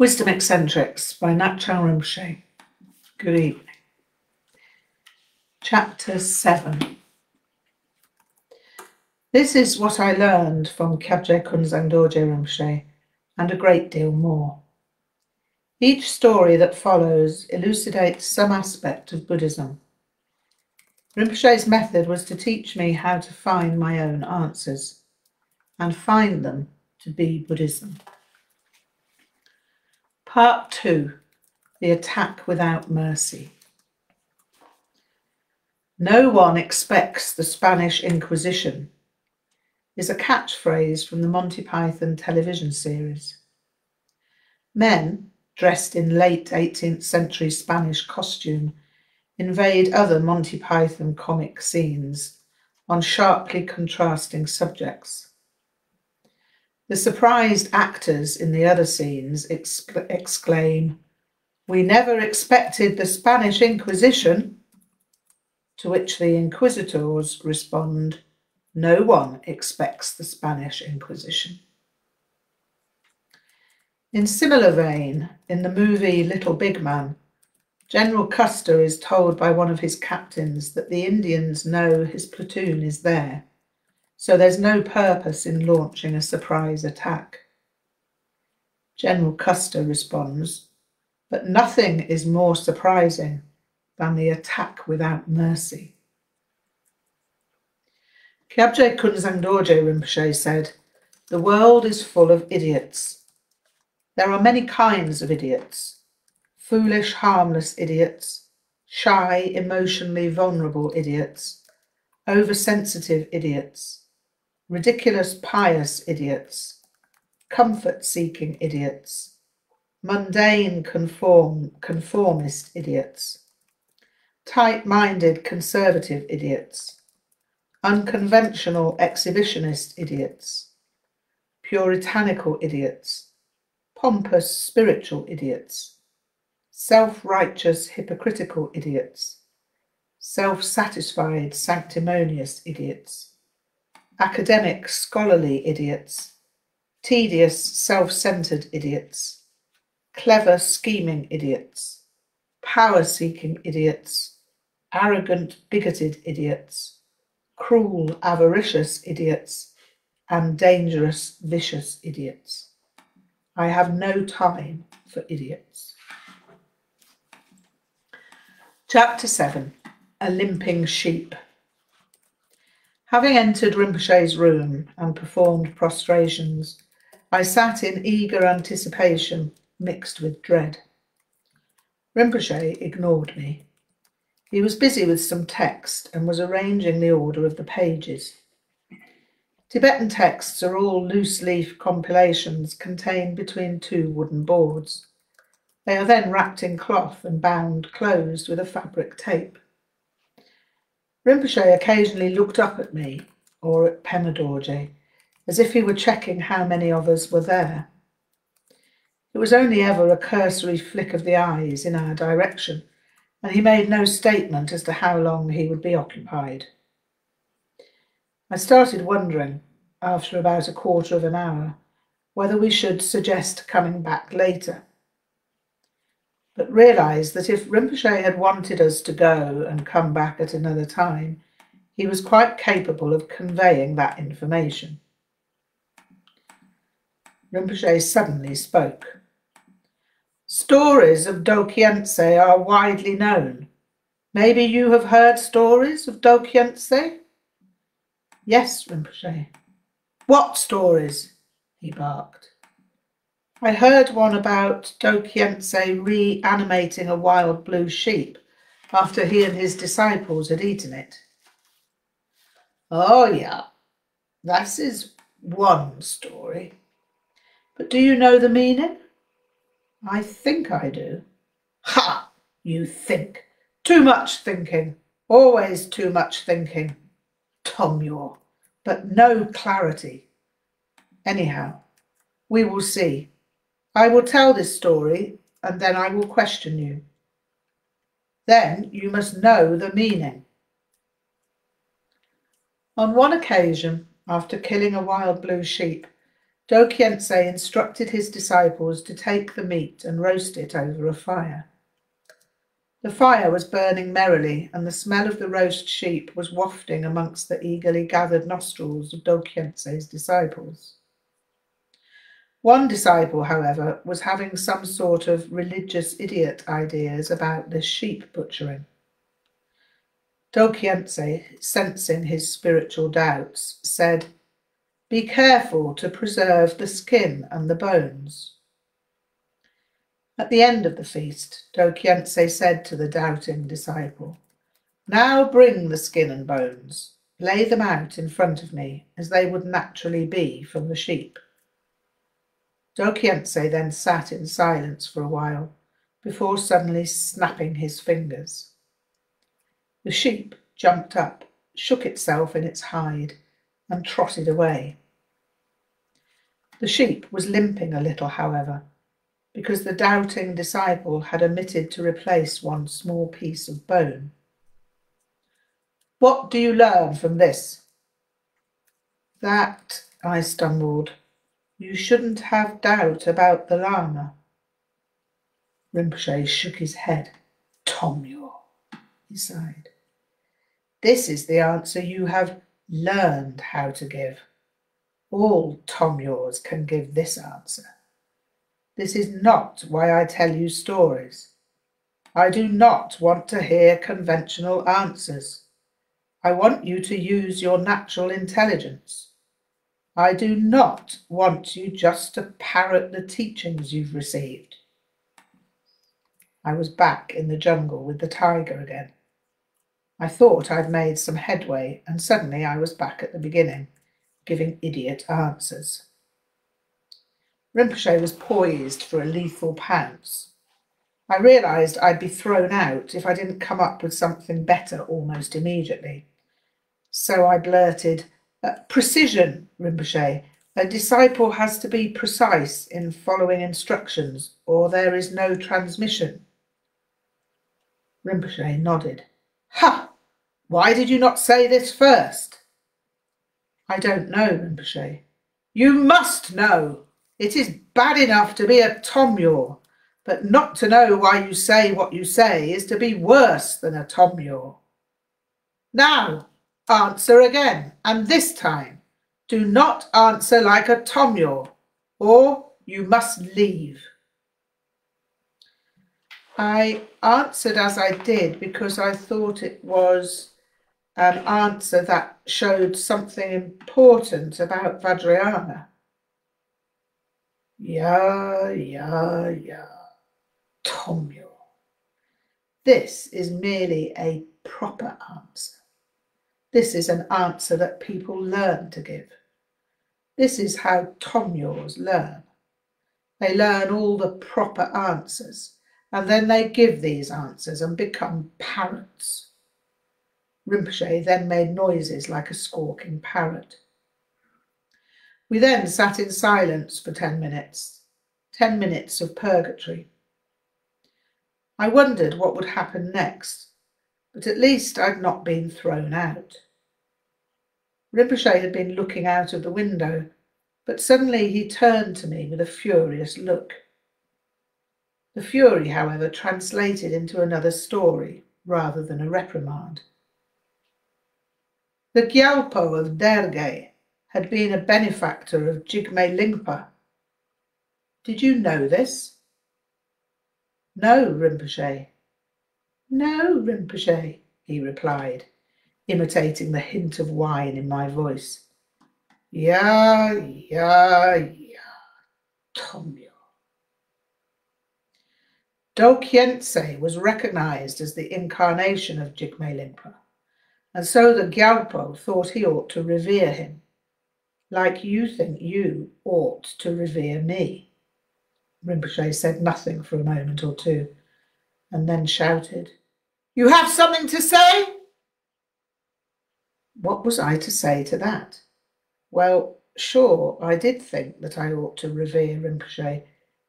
Wisdom Eccentrics by Ngak'chang Rinpoche. Good evening. Chapter 7 This is what I learned from Kyabje Kunzang Dorje Rinpoche and a great deal more. Each story that follows elucidates some aspect of Buddhism. Rinpoche's method was to teach me how to find my own answers and find them to be Buddhism. Part 2 The Attack Without Mercy. No one expects the Spanish Inquisition is a catchphrase from the Monty Python television series. Men, dressed in late 18th century Spanish costume, invade other Monty Python comic scenes on sharply contrasting subjects. The surprised actors in the other scenes exclaim, We never expected the Spanish Inquisition. To which the inquisitors respond, No one expects the Spanish Inquisition. In similar vein, in the movie Little Big Man, General Custer is told by one of his captains that the Indians know his platoon is there so there's no purpose in launching a surprise attack. General Custer responds, but nothing is more surprising than the attack without mercy. Kyabje Kunzang Dorje Rinpoche said, The world is full of idiots. There are many kinds of idiots foolish, harmless idiots, shy, emotionally vulnerable idiots, oversensitive idiots, ridiculous pious idiots, comfort seeking idiots, mundane conform, conformist idiots, tight minded conservative idiots, unconventional exhibitionist idiots, puritanical idiots, pompous spiritual idiots, self righteous hypocritical idiots, self satisfied sanctimonious idiots academic, scholarly idiots, tedious, self centered idiots, clever, scheming idiots, power seeking idiots, arrogant, bigoted idiots, cruel, avaricious idiots, and dangerous, vicious idiots. I have no time for idiots. Chapter 7 A Limping Sheep. Having entered Rinpoche's room and performed prostrations, I sat in eager anticipation mixed with dread. Rinpoche ignored me. He was busy with some text and was arranging the order of the pages. Tibetan texts are all loose leaf compilations contained between two wooden boards. They are then wrapped in cloth and bound closed with a fabric tape. Rinpoche occasionally looked up at me or at Pema Dorje as if he were checking how many of us were there. It was only ever a cursory flick of the eyes in our direction, and he made no statement as to how long he would be occupied. I started wondering, after about a quarter of an hour, whether we should suggest coming back later but realised that if Rinpoche had wanted us to go and come back at another time, he was quite capable of conveying that information. Rinpoche suddenly spoke. Stories of Dokhyentse are widely known. Maybe you have heard stories of Dokhyentse? Yes, Rinpoche. What stories? he barked. I heard one about Dokhyentse reanimating a wild blue sheep after he and his disciples had eaten it. Oh, yeah, that is one story. But do you know the meaning? I think I do. Ha! You think. Too much thinking. Always too much thinking. Tom Muir. But no clarity. Anyhow, we will see. I will tell this story and then I will question you. Then you must know the meaning. On one occasion, after killing a wild blue sheep, Do instructed his disciples to take the meat and roast it over a fire. The fire was burning merrily, and the smell of the roast sheep was wafting amongst the eagerly gathered nostrils of Do disciples. One disciple, however, was having some sort of religious idiot ideas about the sheep butchering. Do sensing his spiritual doubts, said, Be careful to preserve the skin and the bones. At the end of the feast, Do Khyentse said to the doubting disciple, Now bring the skin and bones, lay them out in front of me as they would naturally be from the sheep. Do Khyentse then sat in silence for a while before suddenly snapping his fingers. The sheep jumped up, shook itself in its hide, and trotted away. The sheep was limping a little, however, because the doubting disciple had omitted to replace one small piece of bone. What do you learn from this? That, I stumbled, you shouldn't have doubt about the Lama. Rinpoche shook his head. Tom Tomyo, he sighed. This is the answer you have learned how to give. All Tomyos can give this answer. This is not why I tell you stories. I do not want to hear conventional answers. I want you to use your natural intelligence. I do not want you just to parrot the teachings you've received. I was back in the jungle with the tiger again. I thought I'd made some headway, and suddenly I was back at the beginning, giving idiot answers. Rinpoche was poised for a lethal pounce. I realised I'd be thrown out if I didn't come up with something better almost immediately. So I blurted, uh, Precision, Rinpoche. A disciple has to be precise in following instructions, or there is no transmission. Rinpoche nodded. Ha! Why did you not say this first? I don't know, Rinpoche. You must know, it is bad enough to be a tomyor, but not to know why you say what you say is to be worse than a tomyor. Now, answer again, and this time, do not answer like a tomyor, or you must leave. I answered as I did because I thought it was an answer that showed something important about Vajrayana. Yeah, yeah, yeah. Tomyo. This is merely a proper answer. This is an answer that people learn to give. This is how Tomyos learn. They learn all the proper answers and then they give these answers and become parrots. Rinpoche then made noises like a squawking parrot. We then sat in silence for ten minutes, ten minutes of purgatory. I wondered what would happen next, but at least I'd not been thrown out. Rinpoche had been looking out of the window, but suddenly he turned to me with a furious look. The fury, however, translated into another story rather than a reprimand. The Gyalpo of Derge had been a benefactor of Jigme Lingpa. Did you know this? No, Rinpoche. No, Rinpoche, he replied, imitating the hint of whine in my voice. Ya, ya, ya, Tomyo. Do Khyentse was recognized as the incarnation of Jigme Lingpa, and so the Gyalpo thought he ought to revere him like you think you ought to revere me. Rinpoche said nothing for a moment or two, and then shouted, You have something to say? What was I to say to that? Well, sure, I did think that I ought to revere Rinpoche,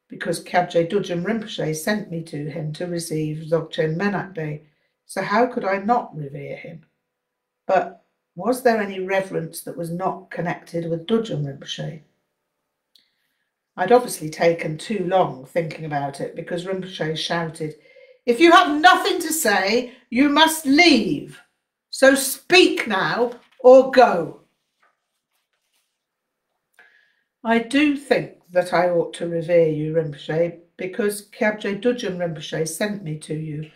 because Kyabje Dudjom Rinpoche sent me to him to receive Dzogchen Menakde, so how could I not revere him? But was there any reverence that was not connected with Dudjom Rinpoche? I'd obviously taken too long thinking about it because Rinpoche shouted, If you have nothing to say, you must leave. So speak now or go. I do think that I ought to revere you, Rinpoche, because Kyabje Dudjom Rinpoche sent me to you.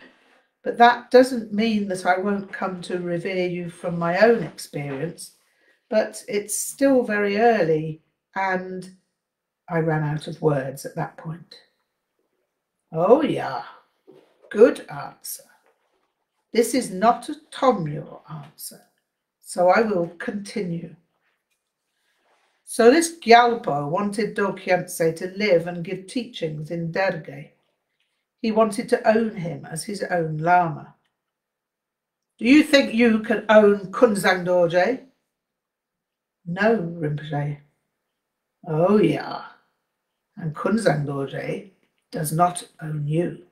But that doesn't mean that I won't come to revere you from my own experience. But it's still very early, and I ran out of words at that point. Oh, yeah, good answer. This is not a Tomyo answer, so I will continue. So this Gyalpo wanted Do Khyentse to live and give teachings in Derge. He wanted to own him as his own Lama. Do you think you can own Kunzang Dorje? No, Rinpoche. Oh, yeah. And Kunzang Dorje does not own you.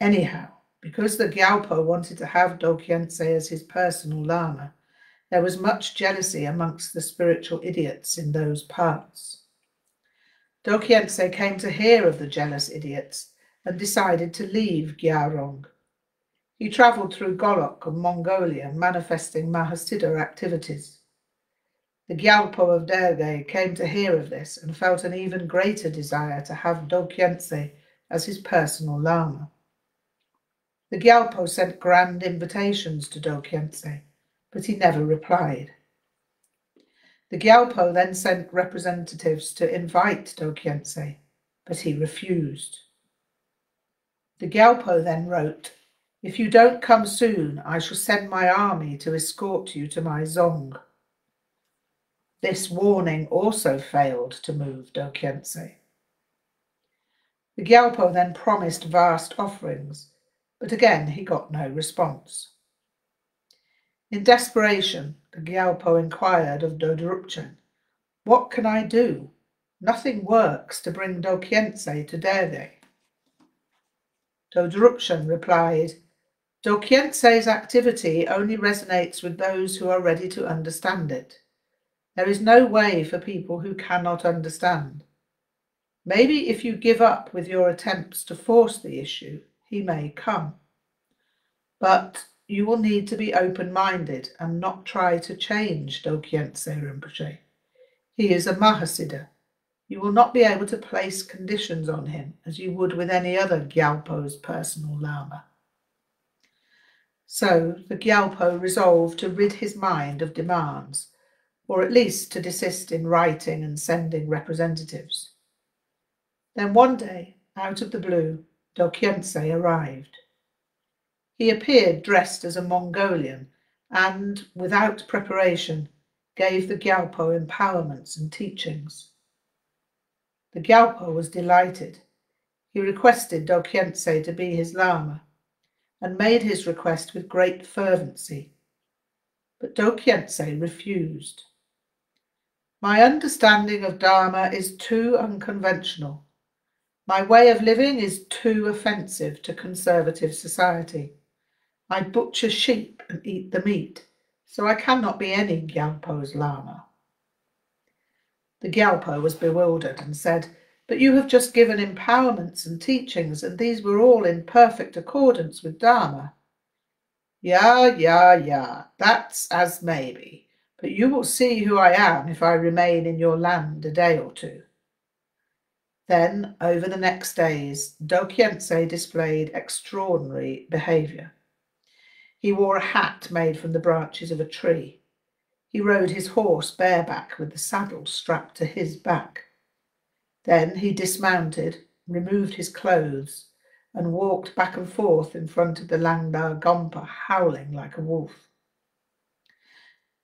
Anyhow, because the Gyalpo wanted to have Do Khyentse as his personal Lama, there was much jealousy amongst the spiritual idiots in those parts. Do Khyentse came to hear of the jealous idiots and decided to leave Gyarong. He travelled through Golok and Mongolia, manifesting Mahasiddha activities. The Gyalpo of Derge came to hear of this and felt an even greater desire to have Do Khyentse as his personal Lama. The Gyalpo sent grand invitations to Do but he never replied. The Gyalpo then sent representatives to invite Do but he refused. The Gyalpo then wrote, If you don't come soon, I shall send my army to escort you to my Zong. This warning also failed to move Do. The Gyalpo then promised vast offerings, but again he got no response. In desperation, the Gyalpo inquired of Dodrupchen, What can I do? Nothing works to bring Do Khyentse to Derge. Dodrupchen replied, Do Khyentse's activity only resonates with those who are ready to understand it. There is no way for people who cannot understand. Maybe if you give up with your attempts to force the issue, he may come. But you will need to be open minded and not try to change Do Khyentse Rinpoche. He is a Mahasiddha. You will not be able to place conditions on him as you would with any other Gyalpo's personal Lama. So the Gyalpo resolved to rid his mind of demands, or at least to desist in writing and sending representatives. Then one day, out of the blue, Do Khyentse arrived. He appeared dressed as a Mongolian and, without preparation, gave the Gyalpo empowerments and teachings. The Gyalpo was delighted. He requested Do Khyentse to be his Lama and made his request with great fervency. But Do Khyentse refused. My understanding of Dharma is too unconventional. My way of living is too offensive to conservative society. I butcher sheep and eat the meat, so I cannot be any Gyalpo's Lama. The Gyalpo was bewildered and said, But you have just given empowerments and teachings, and these were all in perfect accordance with Dharma. Yeah, yeah, yeah, that's as may be, but you will see who I am if I remain in your land a day or two. Then, over the next days, Do Khyentse displayed extraordinary behaviour. He wore a hat made from the branches of a tree. He rode his horse bareback with the saddle strapped to his back. Then he dismounted, removed his clothes, and walked back and forth in front of the Langdar Gompa, howling like a wolf.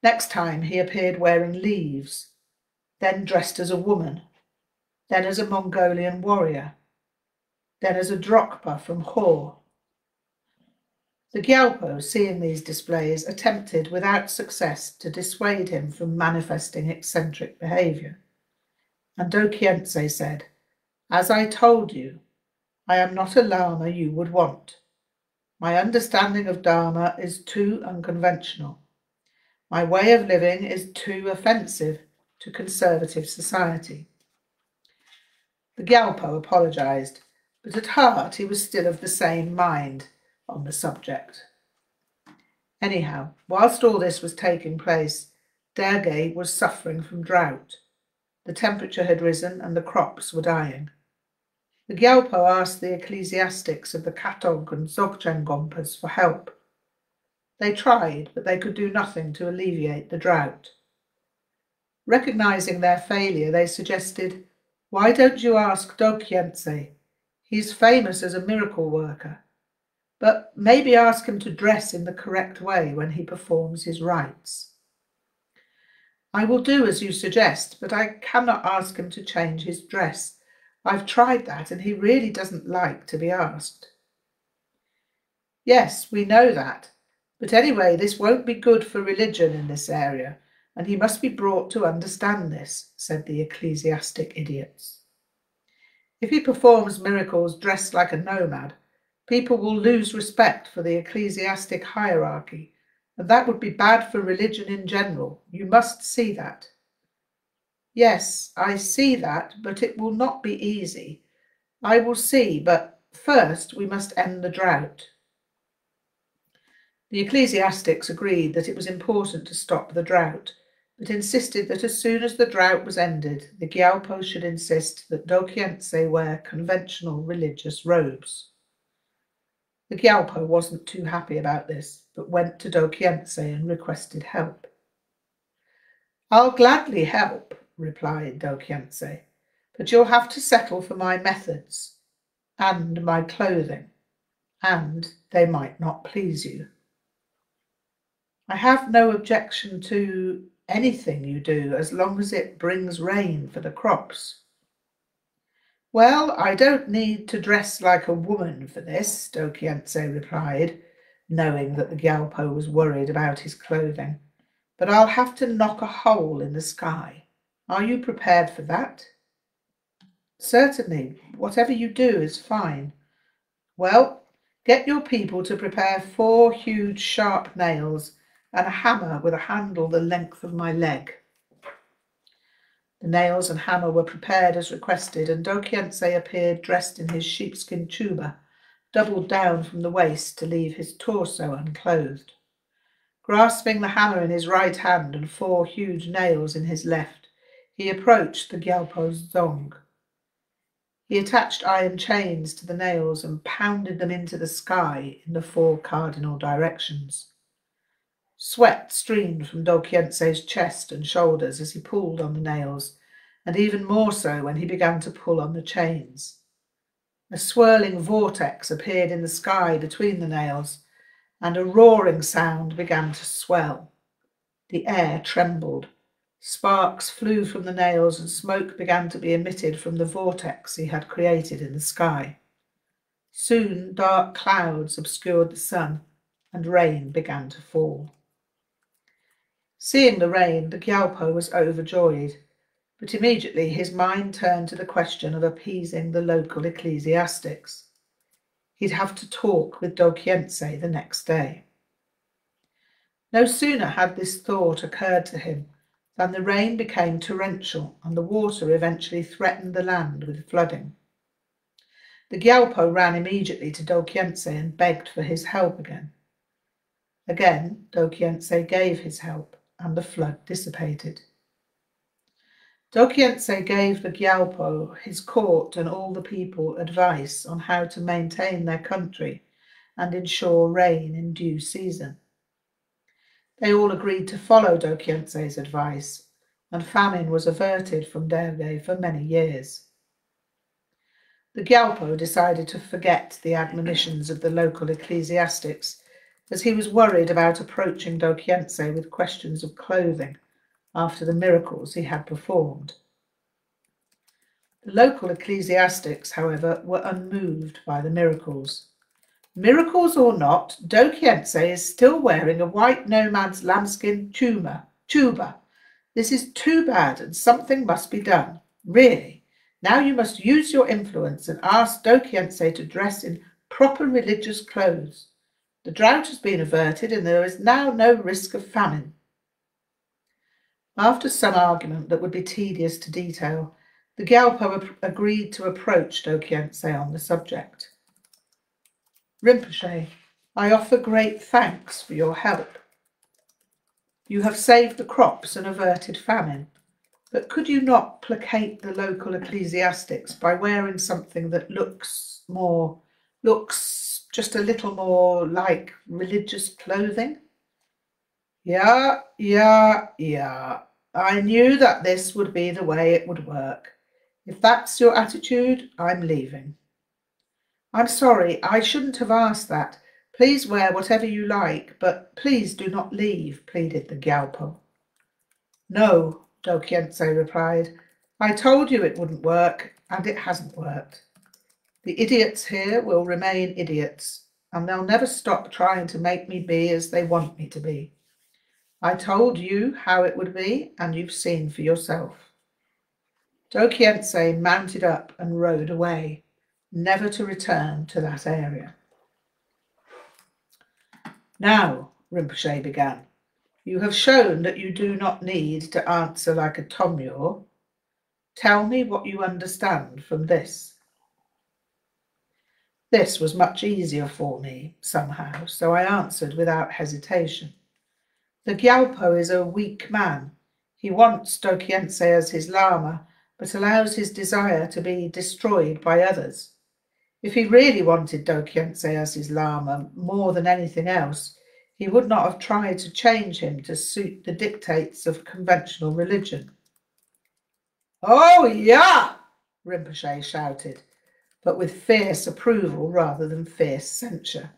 Next time he appeared wearing leaves, then dressed as a woman, then as a Mongolian warrior, then as a Drokpa from Hor, the Gyalpo, seeing these displays, attempted without success to dissuade him from manifesting eccentric behaviour. And Do Khyentse said, As I told you, I am not a Lama you would want. My understanding of Dharma is too unconventional. My way of living is too offensive to conservative society. The Gyalpo apologised, but at heart he was still of the same mind on the subject. Anyhow, whilst all this was taking place, Derge was suffering from drought. The temperature had risen and the crops were dying. The Gyalpo asked the ecclesiastics of the Katog and Dzogchengompas for help. They tried, but they could do nothing to alleviate the drought. Recognizing their failure, they suggested, Why don't you ask Dokhyentse? He's famous as a miracle worker. But maybe ask him to dress in the correct way when he performs his rites. I will do as you suggest, but I cannot ask him to change his dress. I've tried that, and he really doesn't like to be asked. Yes, we know that. But anyway, this won't be good for religion in this area, and he must be brought to understand this, said the ecclesiastic idiots. If he performs miracles dressed like a nomad, people will lose respect for the ecclesiastic hierarchy, and that would be bad for religion in general. You must see that. Yes, I see that, but it will not be easy. I will see, but first we must end the drought. The ecclesiastics agreed that it was important to stop the drought, but insisted that as soon as the drought was ended, the Gyalpo should insist that Dokhyentse wear conventional religious robes. The Gyalpo wasn't too happy about this, but went to Dokhyentse and requested help. I'll gladly help, replied Dokhyentse, but you'll have to settle for my methods and my clothing, and they might not please you. I have no objection to anything you do as long as it brings rain for the crops, well, I don't need to dress like a woman for this, Dokhyentse replied, knowing that the Gyalpo was worried about his clothing. But I'll have to knock a hole in the sky. Are you prepared for that? Certainly. Whatever you do is fine. Well, get your people to prepare four huge sharp nails and a hammer with a handle the length of my leg. The nails and hammer were prepared as requested, and Dokhyentse appeared dressed in his sheepskin chuba, doubled down from the waist to leave his torso unclothed. Grasping the hammer in his right hand and four huge nails in his left, he approached the Gyalpo's zong. He attached iron chains to the nails and pounded them into the sky in the four cardinal directions. Sweat streamed from Dokhyentse's chest and shoulders as he pulled on the nails, and even more so when he began to pull on the chains. A swirling vortex appeared in the sky between the nails, and a roaring sound began to swell. The air trembled. Sparks flew from the nails, and smoke began to be emitted from the vortex he had created in the sky. Soon dark clouds obscured the sun, and rain began to fall. Seeing the rain, the Gyalpo was overjoyed, but immediately his mind turned to the question of appeasing the local ecclesiastics. He'd have to talk with Dokhyentse the next day. No sooner had this thought occurred to him than the rain became torrential and the water eventually threatened the land with flooding. The Gyalpo ran immediately to Dokhyentse and begged for his help again. Again, Dokhyentse gave his help and the flood dissipated. Dokhyentse gave the Gyalpo, his court, and all the people advice on how to maintain their country and ensure rain in due season. They all agreed to follow Dokhyentse's advice, and famine was averted from Derge for many years. The Gyalpo decided to forget the admonitions of the local ecclesiastics as he was worried about approaching Dokhyentse with questions of clothing after the miracles he had performed. The local ecclesiastics, however, were unmoved by the miracles. Miracles or not, Dokhyentse is still wearing a white nomad's lambskin tuma, tuba. This is too bad and something must be done. Really. Now you must use your influence and ask Dokhyentse to dress in proper religious clothes. The drought has been averted and there is now no risk of famine. After some argument that would be tedious to detail, The Gyalpo agreed to approach Do Khyentse on the subject. Rinpoche, I offer great thanks for your help. You have saved the crops and averted famine, but could you not placate the local ecclesiastics by wearing something that looks more, looks just a little more like religious clothing? Yeah, yeah, yeah. I knew that this would be the way it would work. If that's your attitude, I'm leaving. I'm sorry, I shouldn't have asked that. Please wear whatever you like, but please do not leave, pleaded the Gyalpo. No, Do Khyentse replied. I told you it wouldn't work, and it hasn't worked. The idiots here will remain idiots, and they'll never stop trying to make me be as they want me to be. I told you how it would be, and you've seen for yourself. Do Khyentse mounted up and rode away, never to return to that area. Now, Rinpoche began, you have shown that you do not need to answer like a Tomyor. Tell me what you understand from this. This was much easier for me, somehow, so I answered without hesitation. The Gyalpo is a weak man. He wants Do Khyentse as his Lama, but allows his desire to be destroyed by others. If he really wanted Do Khyentse as his Lama more than anything else, he would not have tried to change him to suit the dictates of conventional religion. Oh, yeah! Rinpoche shouted, but with fierce approval rather than fierce censure.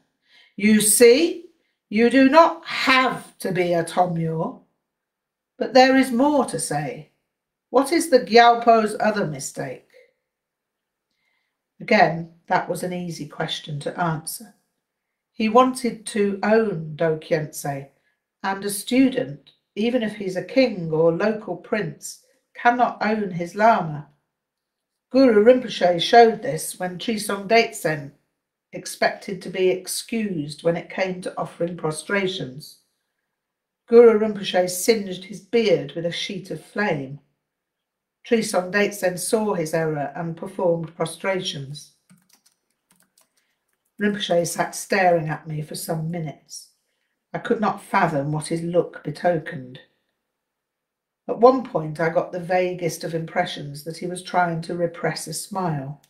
You see, you do not have to be a Tomyor. But there is more to say. What is the Gyalpo's other mistake? Again, that was an easy question to answer. He wanted to own Do Khyentse, and a student, even if he's a king or local prince, cannot own his Lama. Guru Rinpoche showed this when Trisong Detsen expected to be excused when it came to offering prostrations. Guru Rinpoche singed his beard with a sheet of flame. Trisong Detsen saw his error and performed prostrations. Rinpoche sat staring at me for some minutes. I could not fathom what his look betokened. At one point, I got the vaguest of impressions that he was trying to repress a smile.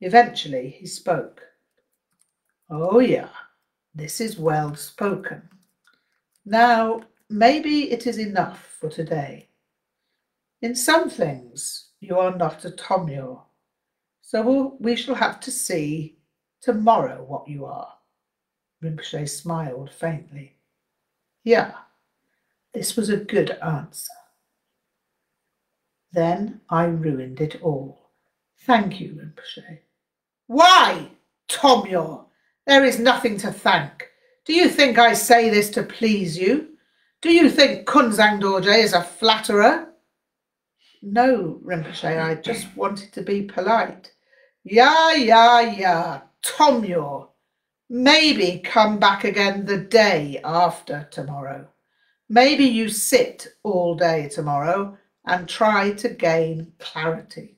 Eventually, he spoke. Oh, yeah, this is well spoken. Now, maybe it is enough for today. In some things, you are not a Tomyor, so we'll, we shall have to see tomorrow what you are. Rinpoche smiled faintly. Yeah, this was a good answer. Then I ruined it all. Thank you, Rinpoche. Why, Tomyor? There is nothing to thank. Do you think I say this to please you? Do you think Kunzang Dorje is a flatterer? No, Rinpoche, I just wanted to be polite. Yeah, yeah, yeah, Tomyor. Maybe come back again the day after tomorrow. Maybe you sit all day tomorrow and try to gain clarity.